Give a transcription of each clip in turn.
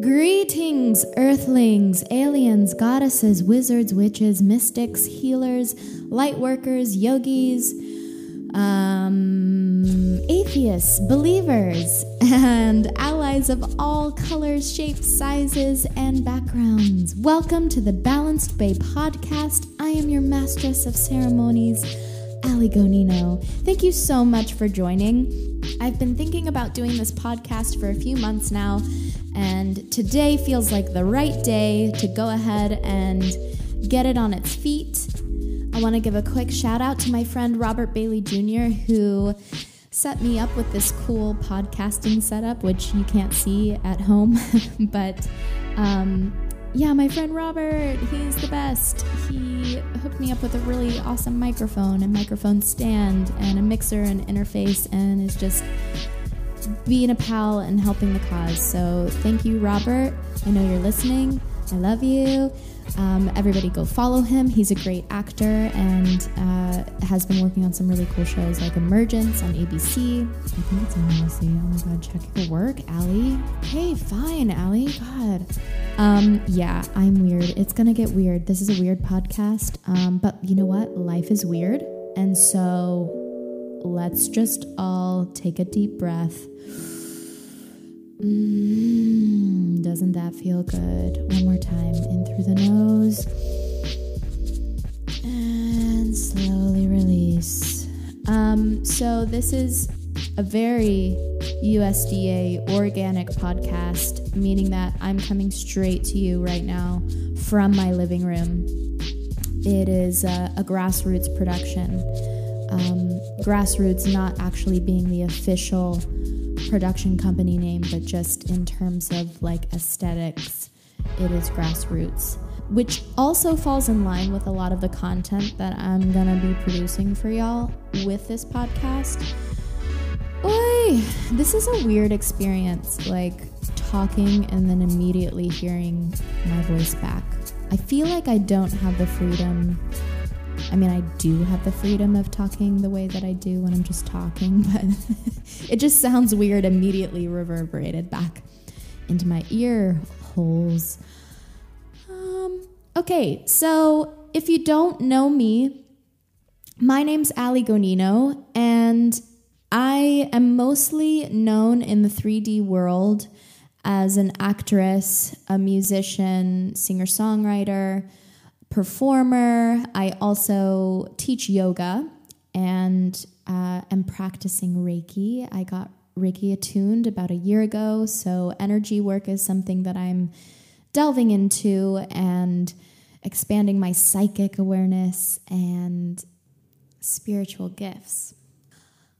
Greetings, earthlings, aliens, goddesses, wizards, witches, mystics, healers, light workers, yogis, um, atheists, believers, and allies of all colors, shapes, sizes, and backgrounds. Welcome to the Balanced Bay podcast. I am your mastress of ceremonies, Allie Gonino. Thank you so much for joining. I've been thinking about doing this podcast for a few months now, and today feels like the right day to go ahead and get it on its feet. I want to give a quick shout out to my friend Robert Bailey Jr., who set me up with this cool podcasting setup, which you can't see at home. but um, yeah, my friend Robert, he's the best. He hooked me up with a really awesome microphone and microphone stand and a mixer and interface and is just being a pal and helping the cause. So thank you, Robert. I know you're listening. I love you. Um, everybody go follow him. He's a great actor and uh, has been working on some really cool shows like Emergence on ABC. I think it's on ABC. Oh my god, check your work, Allie. Hey, fine, Allie. God. Um, yeah, I'm weird. It's gonna get weird. This is a weird podcast. Um, but you know what? Life is weird. And so let's just all take a deep breath. Mm, doesn't that feel good? One more time. In through the nose. And slowly release. Um, so, this is a very USDA organic podcast, meaning that I'm coming straight to you right now from my living room. It is a, a grassroots production. Um, grassroots not actually being the official production company name, but just in terms of like aesthetics, it is grassroots, which also falls in line with a lot of the content that I'm gonna be producing for y'all with this podcast. Boy, this is a weird experience, like talking and then immediately hearing my voice back. I feel like I don't have the freedom I mean, I do have the freedom of talking the way that I do when I'm just talking, but it just sounds weird immediately reverberated back into my ear holes. Um, okay, so if you don't know me, my name's Allie Gonino, and I am mostly known in the 3D world as an actress, a musician, singer songwriter performer. I also teach yoga and uh, am practicing Reiki. I got Reiki attuned about a year ago, so energy work is something that I'm delving into and expanding my psychic awareness and spiritual gifts.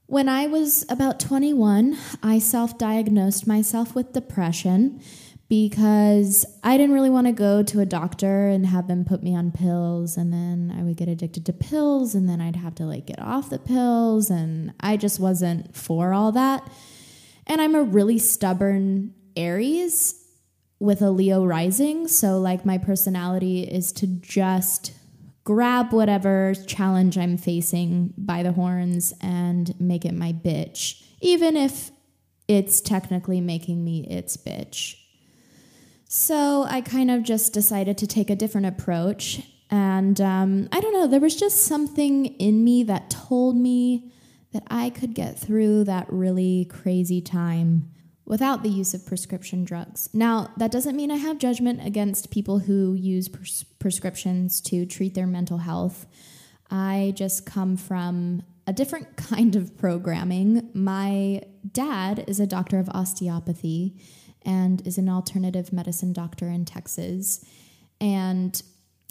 When I was about 21, I self diagnosed myself with depression because I didn't really want to go to a doctor and have them put me on pills and then I would get addicted to pills and then I'd have to like get off the pills and I just wasn't for all that. And I'm a really stubborn Aries with a Leo rising, so like my personality is to just grab whatever challenge I'm facing by the horns and make it my bitch, even if it's technically making me its bitch. So I kind of just decided to take a different approach. And um, I don't know, there was just something in me that told me that I could get through that really crazy time without the use of prescription drugs. Now, that doesn't mean I have judgment against people who use pres- prescriptions to treat their mental health. I just come from a different kind of programming. My dad is a doctor of osteopathy and is an alternative medicine doctor in Texas. And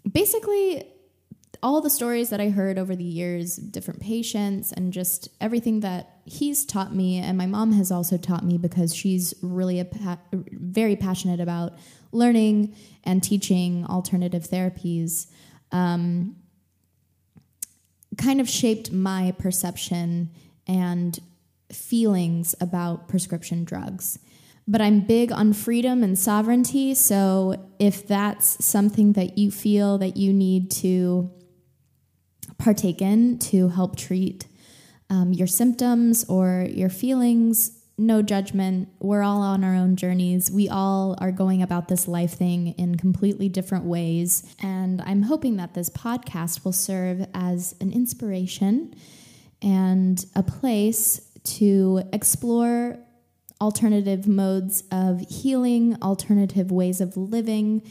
basically, all the stories that I heard over the years, different patients, and just everything that he's taught me, and my mom has also taught me because she's really a pa- very passionate about learning and teaching alternative therapies. Um, kind of shaped my perception and feelings about prescription drugs but I'm big on freedom and sovereignty. So if that's something that you feel that you need to partake in to help treat um, your symptoms or your feelings, no judgment. We're all on our own journeys. We all are going about this life thing in completely different ways. And I'm hoping that this podcast will serve as an inspiration and a place to explore alternative modes of healing, alternative ways of living.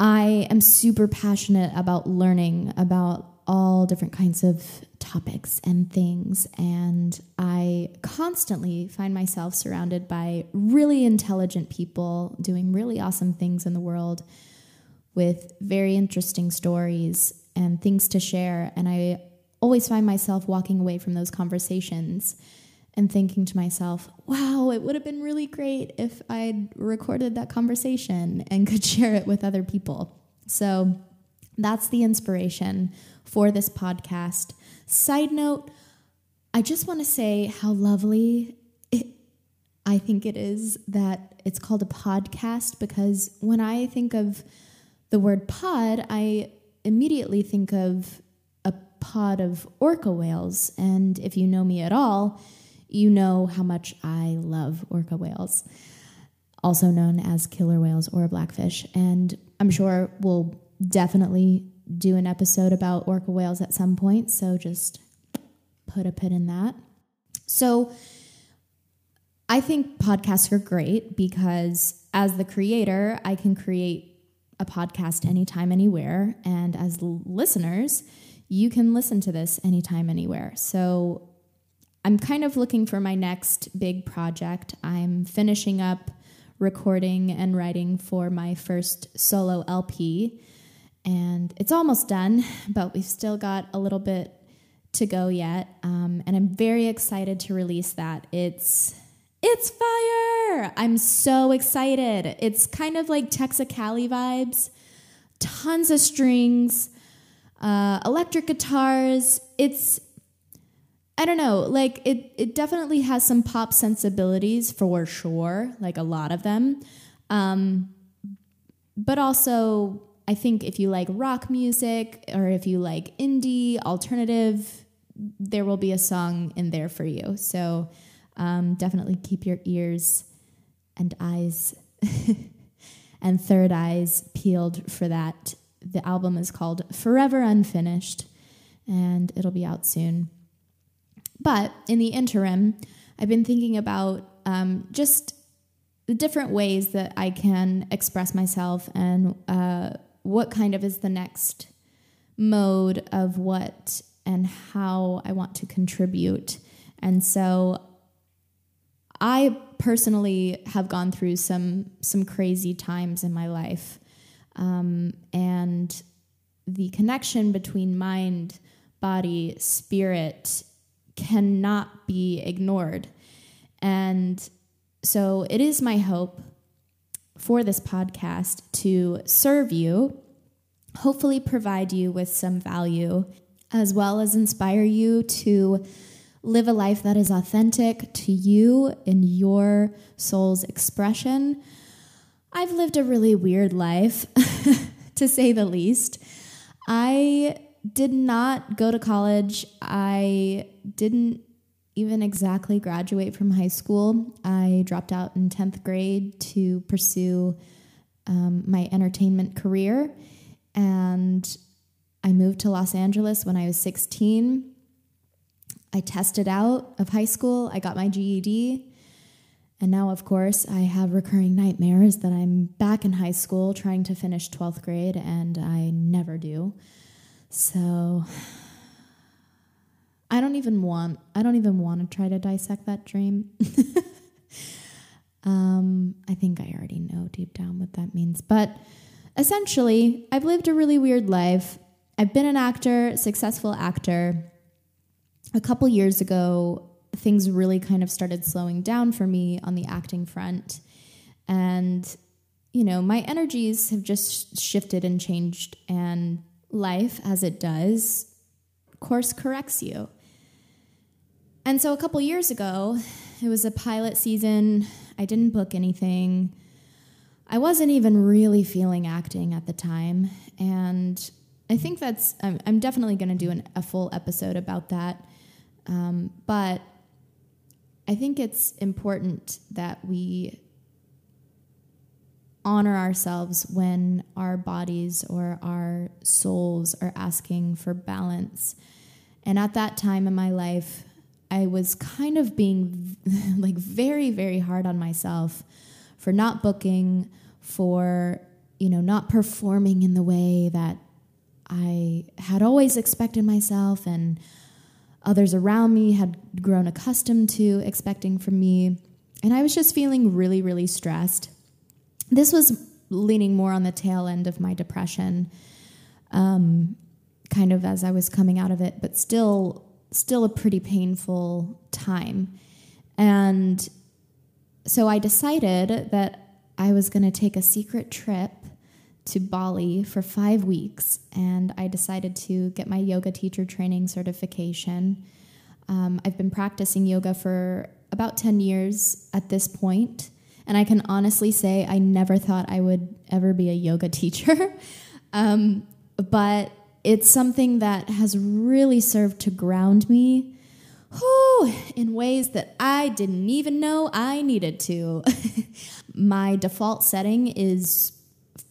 I am super passionate about learning about all different kinds of topics and things. And I constantly find myself surrounded by really intelligent people doing really awesome things in the world with very interesting stories and things to share. And I always find myself walking away from those conversations and thinking to myself, wow, it would have been really great if I'd recorded that conversation and could share it with other people. So that's the inspiration for this podcast. Side note, I just want to say how lovely it, I think it is that it's called a podcast because when I think of the word pod, I immediately think of a pod of orca whales. And if you know me at all, you know how much I love orca whales, also known as killer whales or blackfish. And I'm sure we'll definitely do an episode about orca whales at some point. So just put a pin in that. So I think podcasts are great because as the creator, I can create a podcast anytime, anywhere. And as listeners, you can listen to this anytime, anywhere. So I'm kind of looking for my next big project. I'm finishing up recording and writing for my first solo LP and it's almost done, but we've still got a little bit to go yet. Um, and I'm very excited to release that. It's it's fire! I'm so excited. It's kind of like Texicali vibes, tons of strings, uh, electric guitars. It's I don't know, like it it definitely has some pop sensibilities for sure, like a lot of them. Um, but also I think if you like rock music or if you like indie, alternative, there will be a song in there for you. So um, definitely keep your ears and eyes and third eyes peeled for that. The album is called Forever Unfinished and it'll be out soon. But in the interim, I've been thinking about um, just the different ways that I can express myself and uh, what kind of is the next mode of what and how I want to contribute. And so I personally have gone through some some crazy times in my life. Um, and the connection between mind, body, spirit cannot be ignored. And so it is my hope for this podcast to serve you, hopefully, provide you with some value, as well as inspire you to live a life that is authentic to you in your soul's expression. I've lived a really weird life, to say the least. I did not go to college. I didn't even exactly graduate from high school. I dropped out in 10th grade to pursue um, my entertainment career. And I moved to Los Angeles when I was 16. I tested out of high school, I got my GED. And now, of course, I have recurring nightmares that I'm back in high school trying to finish 12th grade, and I never do. So I don't even want I don't even want to try to dissect that dream. um, I think I already know deep down what that means. But essentially, I've lived a really weird life. I've been an actor, successful actor. A couple years ago, things really kind of started slowing down for me on the acting front. And, you know, my energies have just shifted and changed, and life, as it does, course corrects you. And so a couple years ago, it was a pilot season. I didn't book anything. I wasn't even really feeling acting at the time. And I think that's, I'm, I'm definitely going to do an, a full episode about that. Um, but I think it's important that we honor ourselves when our bodies or our souls are asking for balance. And at that time in my life, I was kind of being like very, very hard on myself for not booking, for, you know, not performing in the way that I had always expected myself and others around me had grown accustomed to expecting from me. And I was just feeling really, really stressed. This was leaning more on the tail end of my depression, um, kind of as I was coming out of it, but still, still a pretty painful time. And so I decided that I was going to take a secret trip to Bali for five weeks, and I decided to get my yoga teacher training certification. Um, I've been practicing yoga for about 10 years at this point, and I can honestly say I never thought I would ever be a yoga teacher. um, but it's something that has really served to ground me whew, in ways that I didn't even know I needed to. my default setting is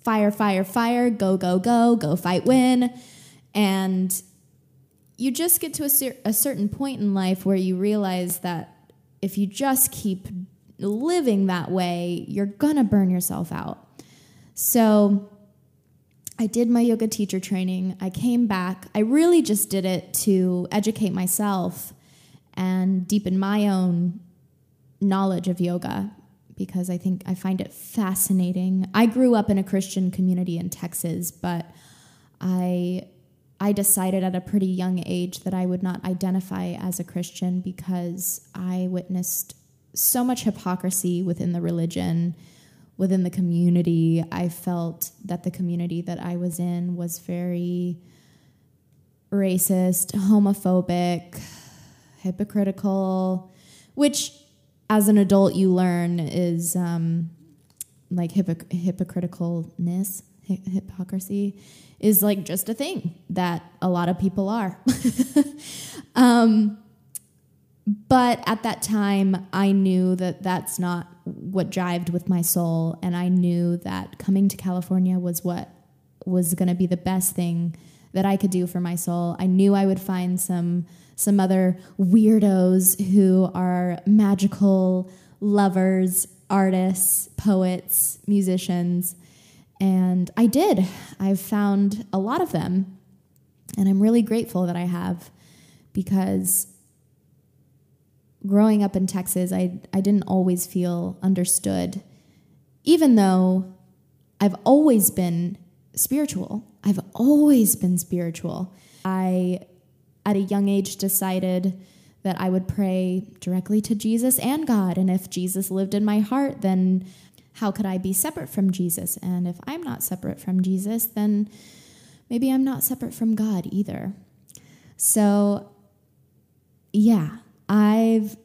fire, fire, fire, go, go, go, go fight, win. And you just get to a, cer- a certain point in life where you realize that if you just keep living that way, you're gonna burn yourself out. So I did my yoga teacher training. I came back. I really just did it to educate myself and deepen my own knowledge of yoga because I think I find it fascinating. I grew up in a Christian community in Texas, but I I decided at a pretty young age that I would not identify as a Christian because I witnessed so much hypocrisy within the religion, within the community. I felt that the community that I was in was very racist, homophobic, hypocritical, which as an adult you learn is um, like hypoc- hypocriticalness, hi- hypocrisy is like just a thing that a lot of people are. um, but at that time, I knew that that's not what jived with my soul, and I knew that coming to California was what was going to be the best thing that I could do for my soul. I knew I would find some some other weirdos who are magical lovers, artists, poets, musicians. And I did. I've found a lot of them. And I'm really grateful that I have because growing up in Texas, I, I didn't always feel understood, even though I've always been spiritual. I've always been spiritual. I at a young age decided that I would pray directly to Jesus and God. And if Jesus lived in my heart, then how could I be separate from Jesus? And if I'm not separate from Jesus, then maybe I'm not separate from God either. So, yeah, I've,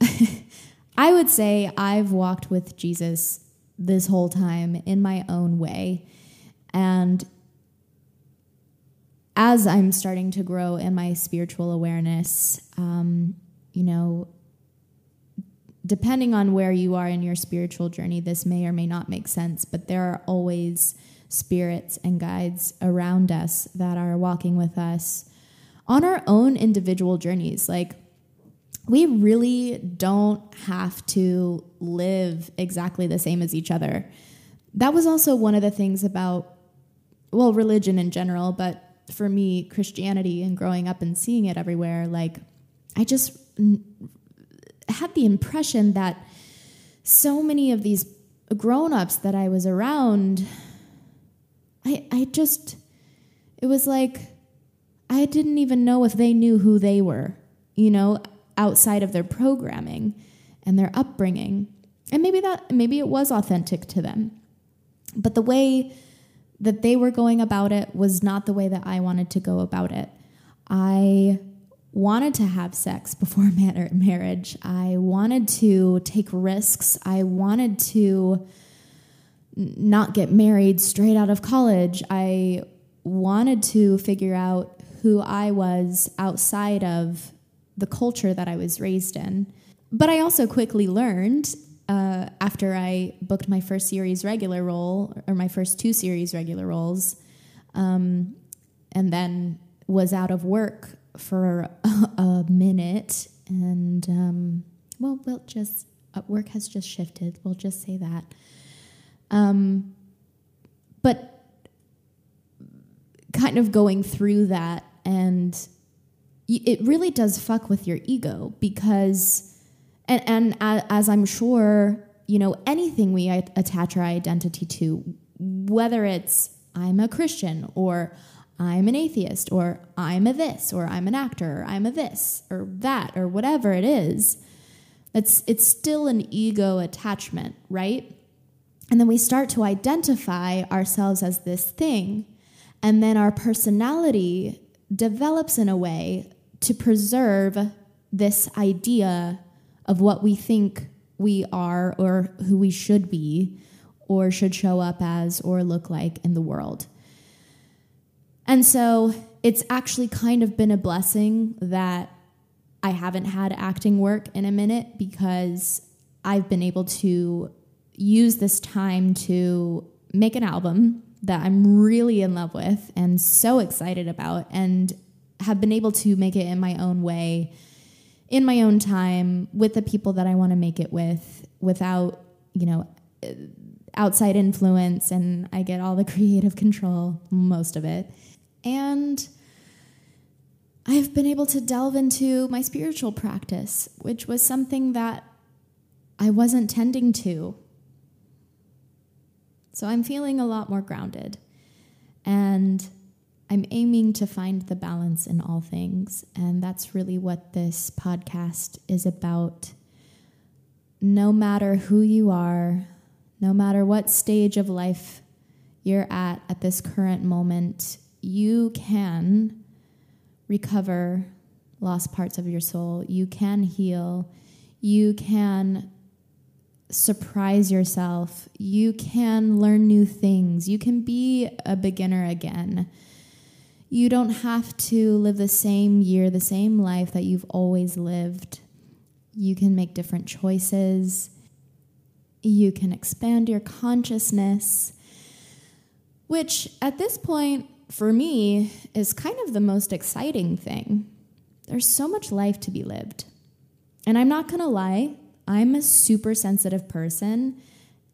I would say I've walked with Jesus this whole time in my own way. And as I'm starting to grow in my spiritual awareness, um, you know, depending on where you are in your spiritual journey, this may or may not make sense, but there are always spirits and guides around us that are walking with us on our own individual journeys. Like, we really don't have to live exactly the same as each other. That was also one of the things about, well, religion in general, but for me, Christianity and growing up and seeing it everywhere, like I just n- had the impression that so many of these grown-ups that I was around, I I just it was like I didn't even know if they knew who they were, you know, outside of their programming and their upbringing. And maybe that maybe it was authentic to them. But the way that they were going about it was not the way that I wanted to go about it. I wanted to have sex before marriage. I wanted to take risks. I wanted to not get married straight out of college. I wanted to figure out who I was outside of the culture that I was raised in. but I also quickly learned uh, after I booked my first series regular role or my first two series regular roles, um, and then was out of work for a, minute. And um, well, we'll just uh, work has just shifted. We'll just say that. Um, but kind of going through that and it really does fuck with your ego because and and as i'm sure you know anything we attach our identity to whether it's i'm a christian or i'm an atheist or i'm a this or i'm an actor or i'm a this or that or whatever it is it's it's still an ego attachment right? And then we start to identify ourselves as this thing and then our personality develops in a way to preserve this idea of what we think we are or who we should be or should show up as or look like in the world. And so it's actually kind of been a blessing that I haven't had acting work in a minute because I've been able to use this time to make an album that I'm really in love with and so excited about, and have been able to make it in my own way, in my own time, with the people that I want to make it with, without, you know, outside influence. And I get all the creative control, most of it. And I've been able to delve into my spiritual practice, which was something that I wasn't tending to so I'm feeling a lot more grounded. And I'm aiming to find the balance in all things. And that's really what this podcast is about. No matter who you are, no matter what stage of life you're at at this current moment, you can recover lost parts of your soul. You can heal. You can surprise yourself. You can learn new things. You can be a beginner again. You don't have to live the same year, the same life that you've always lived. You can make different choices. You can expand your consciousness, which at this point, for me, is kind of the most exciting thing. There's so much life to be lived. And I'm not to lie, I'm a super sensitive person,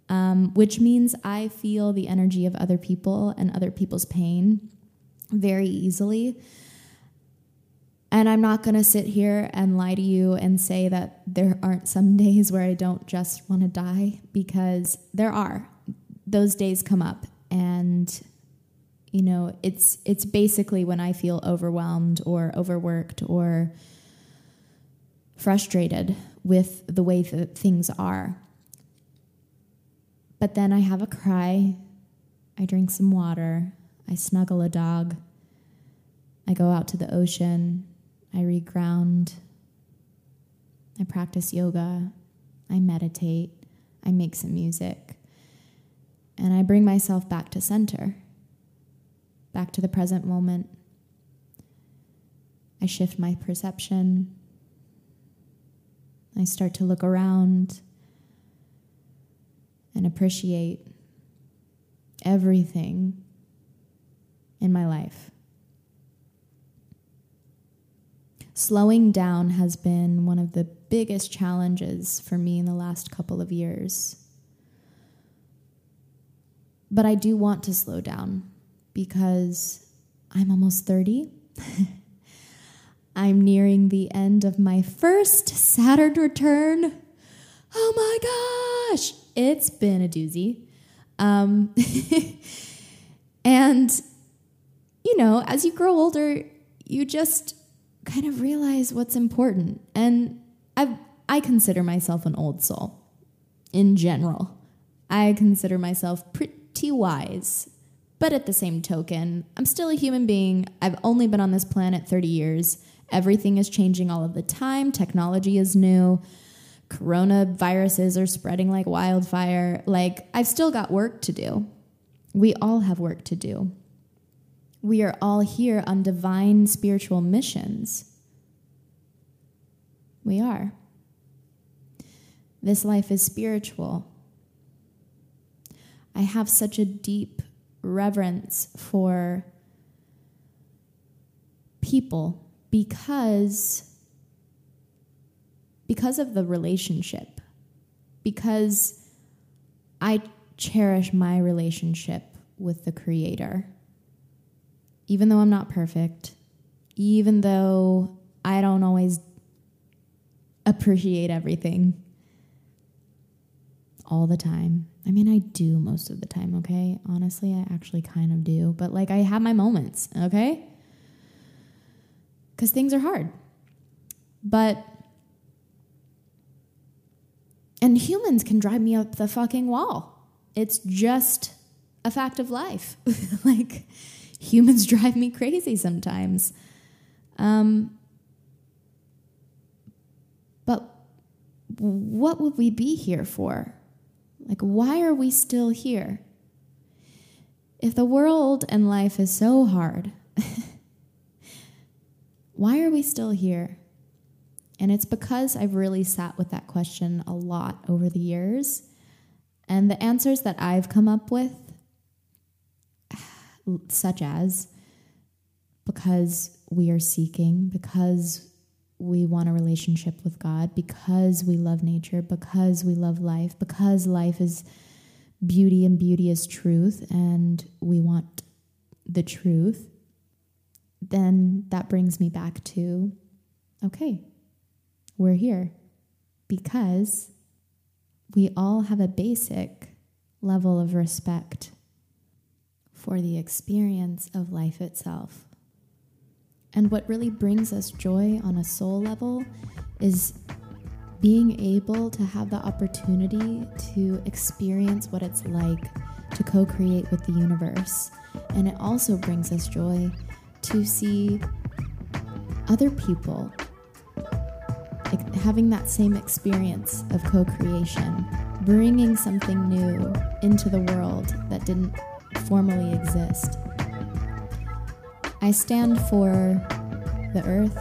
um, which means I feel the energy of other people and other people's pain very easily. And I'm not going to sit here and lie to you and say that there aren't some days where I don't just want to die because there are. Those days come up and you know, it's it's basically when I feel overwhelmed or overworked or frustrated with the way that things are. But then I have a cry, I drink some water, I snuggle a dog, I go out to the ocean, I reground, I practice yoga, I meditate, I make some music, and I bring myself back to center, back to the present moment. I shift my perception. I start to look around and appreciate everything in my life. Slowing down has been one of the biggest challenges for me in the last couple of years. But I do want to slow down because I'm almost 30. I'm nearing the end of my first Saturn return. Oh my gosh, it's been a doozy. Um, and, you know, as you grow older, you just kind of realize what's important. And i I consider myself an old soul in general. I consider myself pretty wise. But at the same token, I'm still a human being. I've only been on this planet 30 years. Everything is changing all of the time. Technology is new. Coronaviruses are spreading like wildfire. Like, I've still got work to do. We all have work to do. We are all here on divine spiritual missions. We are. This life is spiritual. I have such a deep reverence for people because because of the relationship because I cherish my relationship with the creator even though I'm not perfect even though I don't always appreciate everything all the time. I mean, I do most of the time, okay? Honestly, I actually kind of do. But like, I have my moments, okay? Because things are hard. But, and humans can drive me up the fucking wall. It's just a fact of life. like, humans drive me crazy sometimes. Um, but what would we be here for? Like, why are we still here? If the world and life is so hard, why are we still here? And it's because I've really sat with that question a lot over the years. And the answers that I've come up with, such as because we are seeking, because we want a relationship with God because we love nature, because we love life, because life is beauty and beauty is truth, and we want the truth, then that brings me back to okay, we're here because we all have a basic level of respect for the experience of life itself. And what really brings us joy on a soul level is being able to have the opportunity to experience what it's like to co create with the universe. And it also brings us joy to see other people having that same experience of co creation, bringing something new into the world that didn't formally exist. I stand for the earth.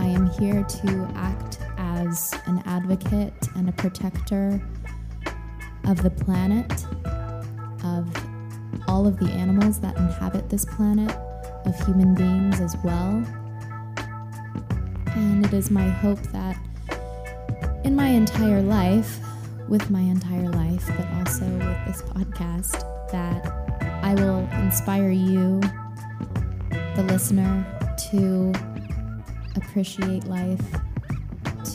I am here to act as an advocate and a protector of the planet, of all of the animals that inhabit this planet, of human beings as well. And it is my hope that in my entire life, with my entire life, but also with this podcast, that I will inspire you the listener to appreciate life,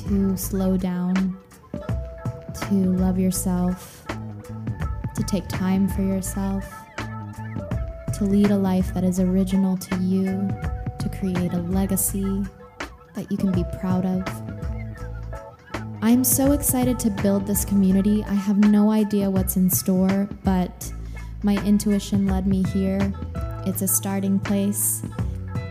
to slow down, to love yourself, to take time for yourself, to lead a life that is original to you, to create a legacy that you can be proud of. I'm so excited to build this community. I have no idea what's in store, but my intuition led me here it's a starting place,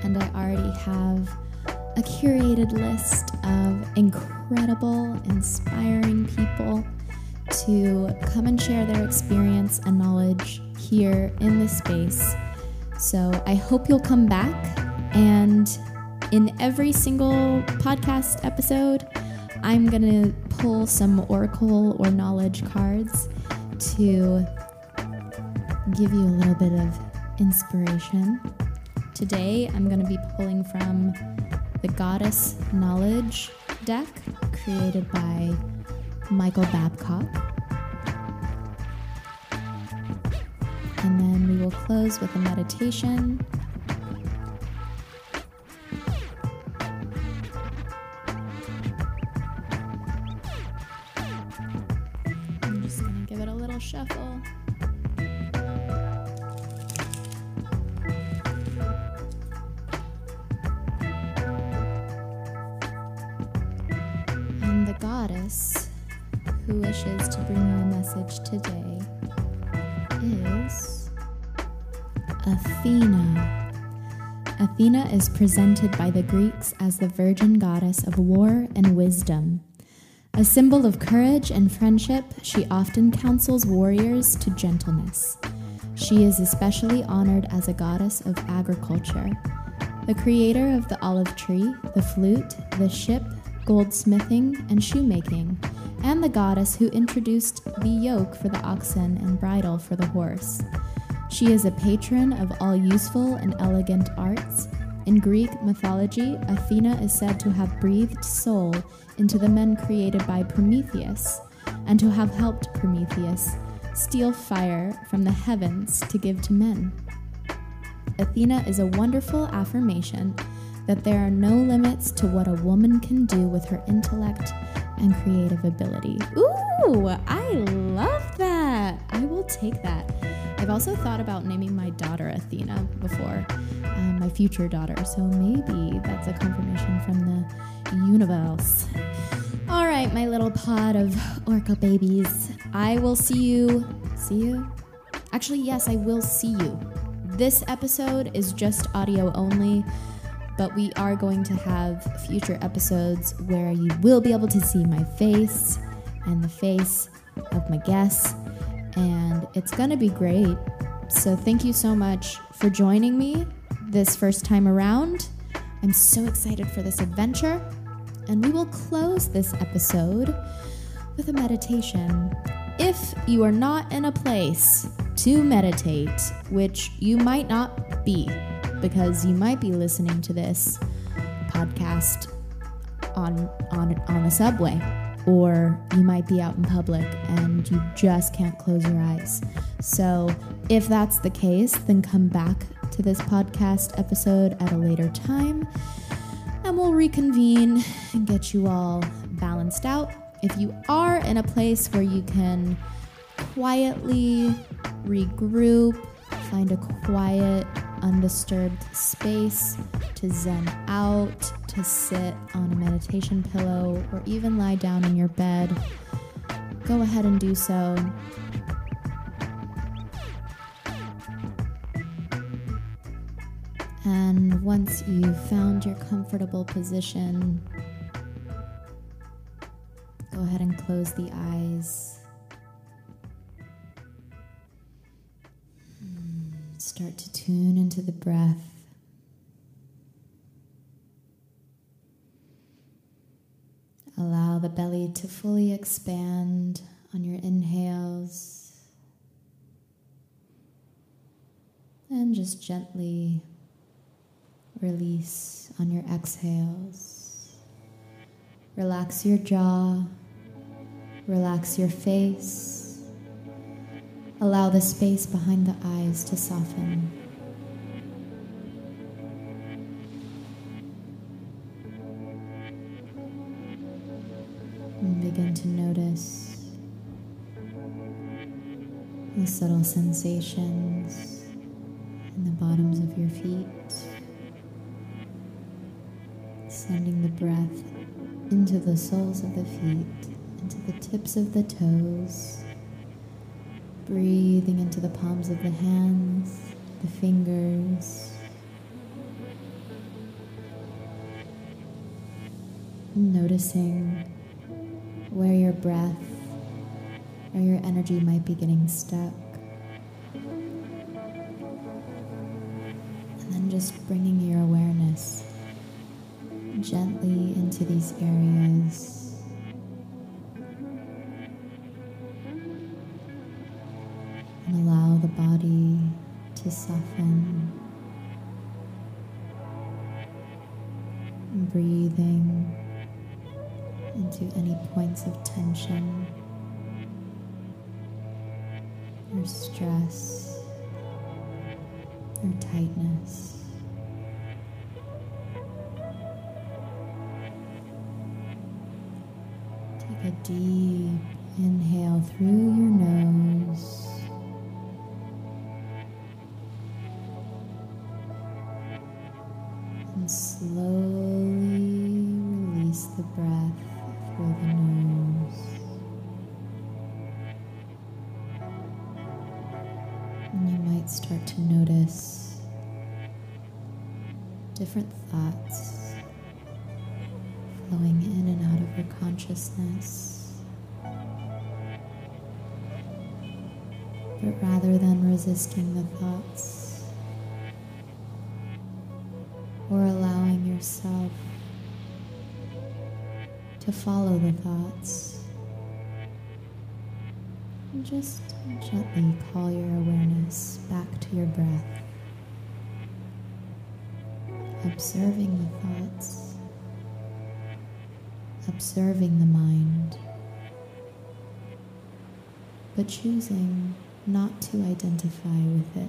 and I already have a curated list of incredible, inspiring people to come and share their experience and knowledge here in this space. So I hope you'll come back. And in every single podcast episode, I'm going to pull some oracle or knowledge cards to give you a little bit of inspiration. Today I'm going to be pulling from the Goddess Knowledge deck created by Michael Babcock. And then we will close with a meditation. Presented by the Greeks as the virgin goddess of war and wisdom. A symbol of courage and friendship, she often counsels warriors to gentleness. She is especially honored as a goddess of agriculture. The creator of the olive tree, the flute, the ship, goldsmithing, and shoemaking, and the goddess who introduced the yoke for the oxen and bridle for the horse. She is a patron of all useful and elegant arts. In Greek mythology, Athena is said to have breathed soul into the men created by Prometheus, and to have helped Prometheus steal fire from the heavens to give to men. Athena is a wonderful affirmation that there are no limits to what a woman can do with her intellect and creative ability. Ooh, I love that. I will take that. I've also thought about naming my daughter Athena before, um, my future daughter, so maybe that's a confirmation from the universe. All right, my little pod of orca babies. I will see you. See you? Actually, yes, I will see you. This episode is just audio only but we are going to have future episodes where you will be able to see my face and the face of my guests, and it's gonna be great. So, thank you so much for joining me this first time around. I'm so excited for this adventure, and we will close this episode with a meditation. If you are not in a place to meditate, which you might not be, because you might be listening to this podcast on on on a subway or you might be out in public and you just can't close your eyes. So, if that's the case, then come back to this podcast episode at a later time and we'll reconvene and get you all balanced out. If you are in a place where you can quietly regroup, find a quiet undisturbed space to zen out, to sit on a meditation pillow, or even lie down in your bed, go ahead and do so. And once you've found your comfortable position, go ahead and close the eyes. Start to tune into the breath. Allow the belly to fully expand on your inhales. And just gently release on your exhales. Relax your jaw, relax your face. Allow the space behind the eyes to soften. And begin to notice the subtle sensations in the bottoms of your feet, sending the breath into the soles of the feet, into the tips of the toes breathing into the palms of the hands, the fingers. Noticing where your breath or your energy might be getting stuck. And then just bringing your awareness gently into these areas. And allow the body to soften. Breathing into any points of tension or stress or tightness. Take a deep inhale through your nose. Different thoughts flowing in and out of your consciousness. But rather than resisting the thoughts, or allowing yourself to follow the thoughts. just gently call your awareness back to your breath, observing the thoughts, observing the mind, but choosing not to identify with it.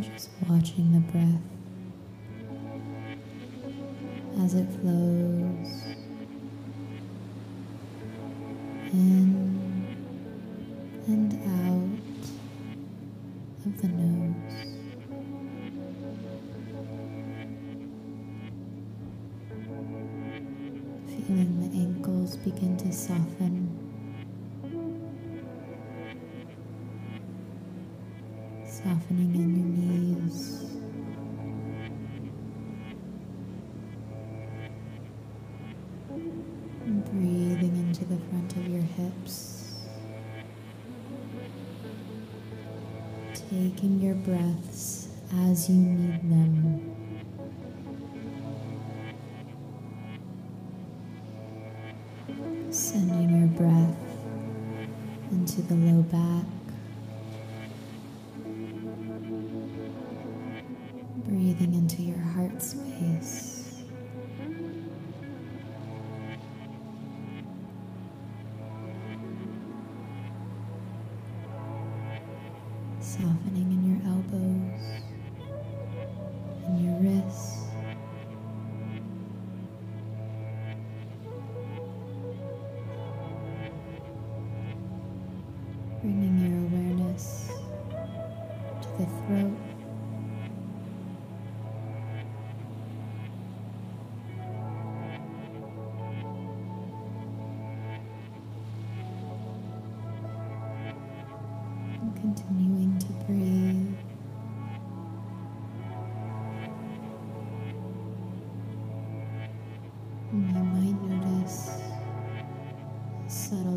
Just watching the breath as it flows front of your hips. Taking your breaths as you need them.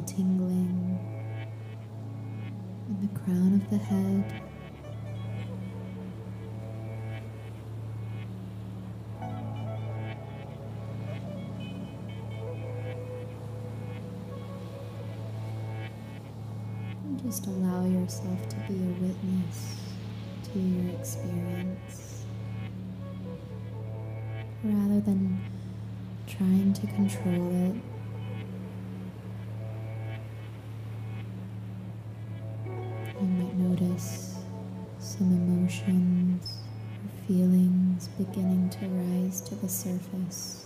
Tingling in the crown of the head. And just allow yourself to be a witness to your experience rather than trying to control it. Surface.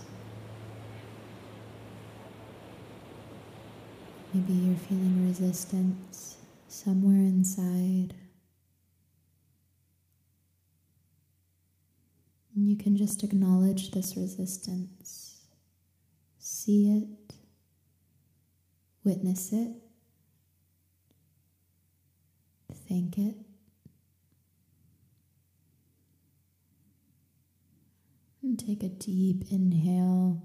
Maybe you're feeling resistance somewhere inside. And you can just acknowledge this resistance, see it, witness it, thank it. And take a deep inhale.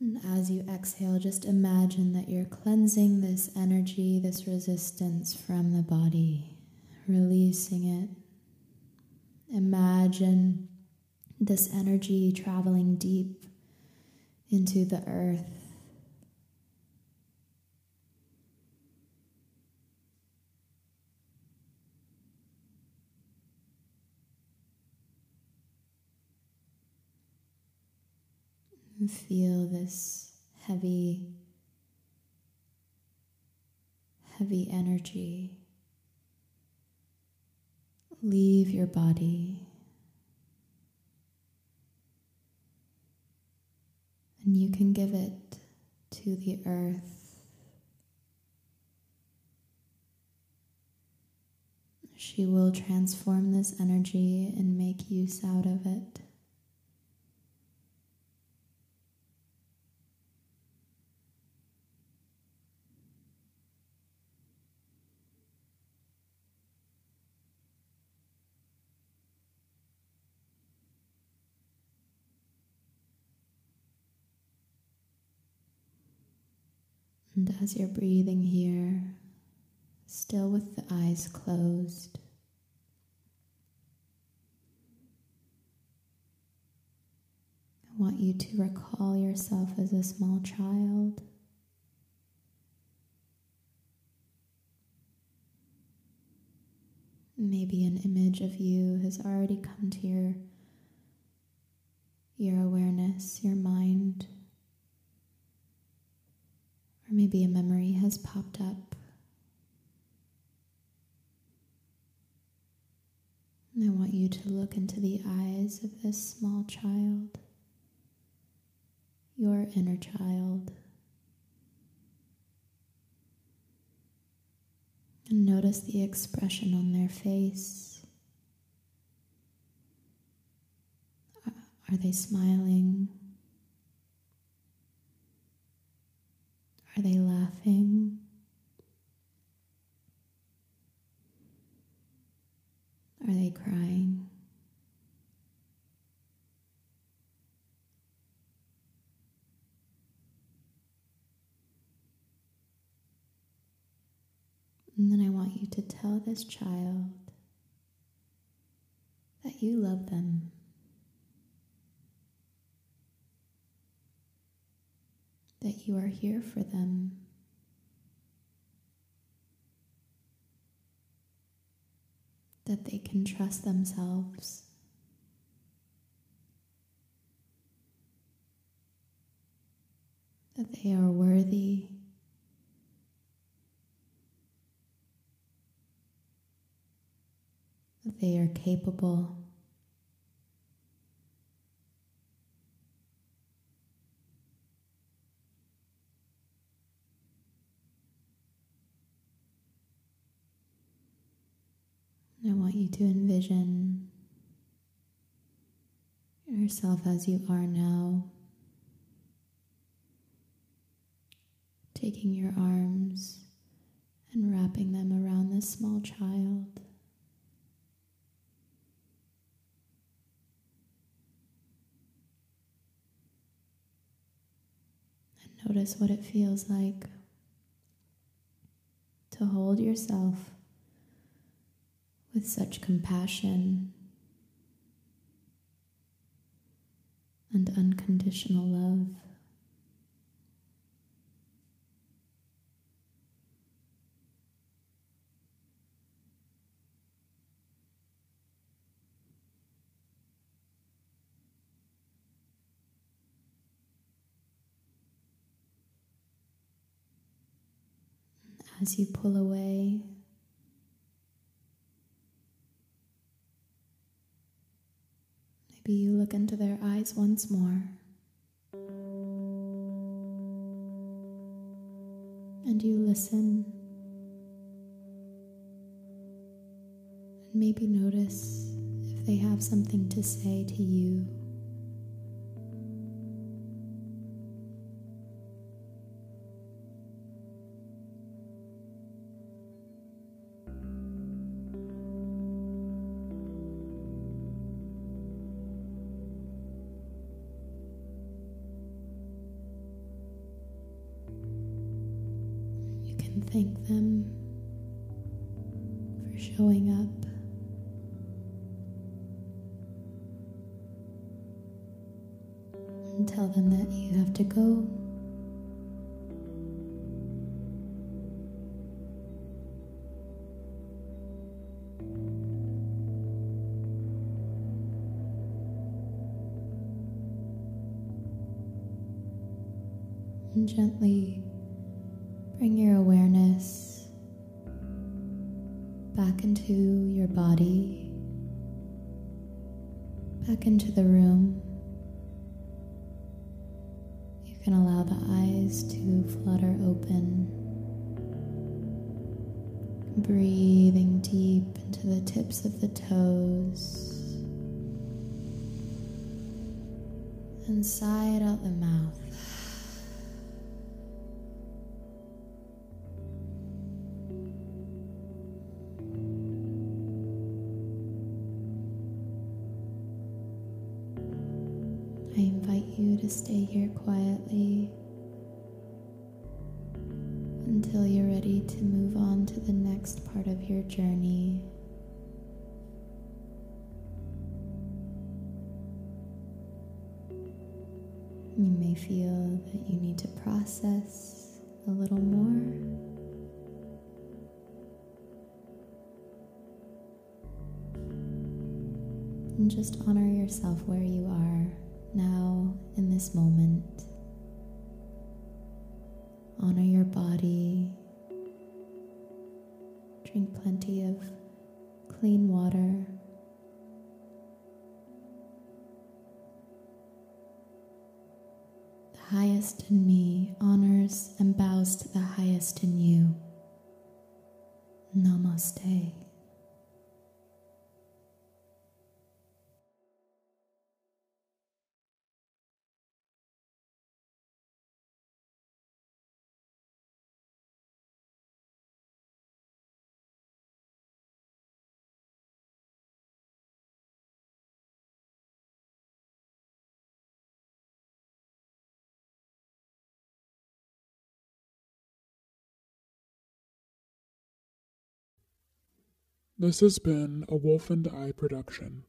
And as you exhale, just imagine that you're cleansing this energy, this resistance from the body, releasing it. Imagine this energy traveling deep into the earth. Feel this heavy, heavy energy leave your body. And you can give it to the earth. She will transform this energy and make use out of it. And as you're breathing here, still with the eyes closed. I want you to recall yourself as a small child. Maybe an image of you has already come to your, your awareness, your mind. Or maybe a memory has popped up. And I want you to look into the eyes of this small child, your inner child. And notice the expression on their face. Uh, are they smiling? Are they laughing? Are they crying? And then I want you to tell this child that you love them. That you are here for them. That they can trust themselves. That they are worthy That they are capable. I want you to envision yourself as you are now, taking your arms and wrapping them around this small child. And Notice what it feels like to hold yourself with such compassion and unconditional love. as you pull away. Maybe you look into their eyes once more. And you listen. And maybe notice if they have something to say to you. Tell them that you have to go. And gently Bring your awareness back into your body, back into the room. Process a little more. And just honor yourself where you are now in this moment. Honor your body. Drink plenty of clean water. Highest in me honors and bows to the highest in you. Namaste. This has been a Wolf and I production.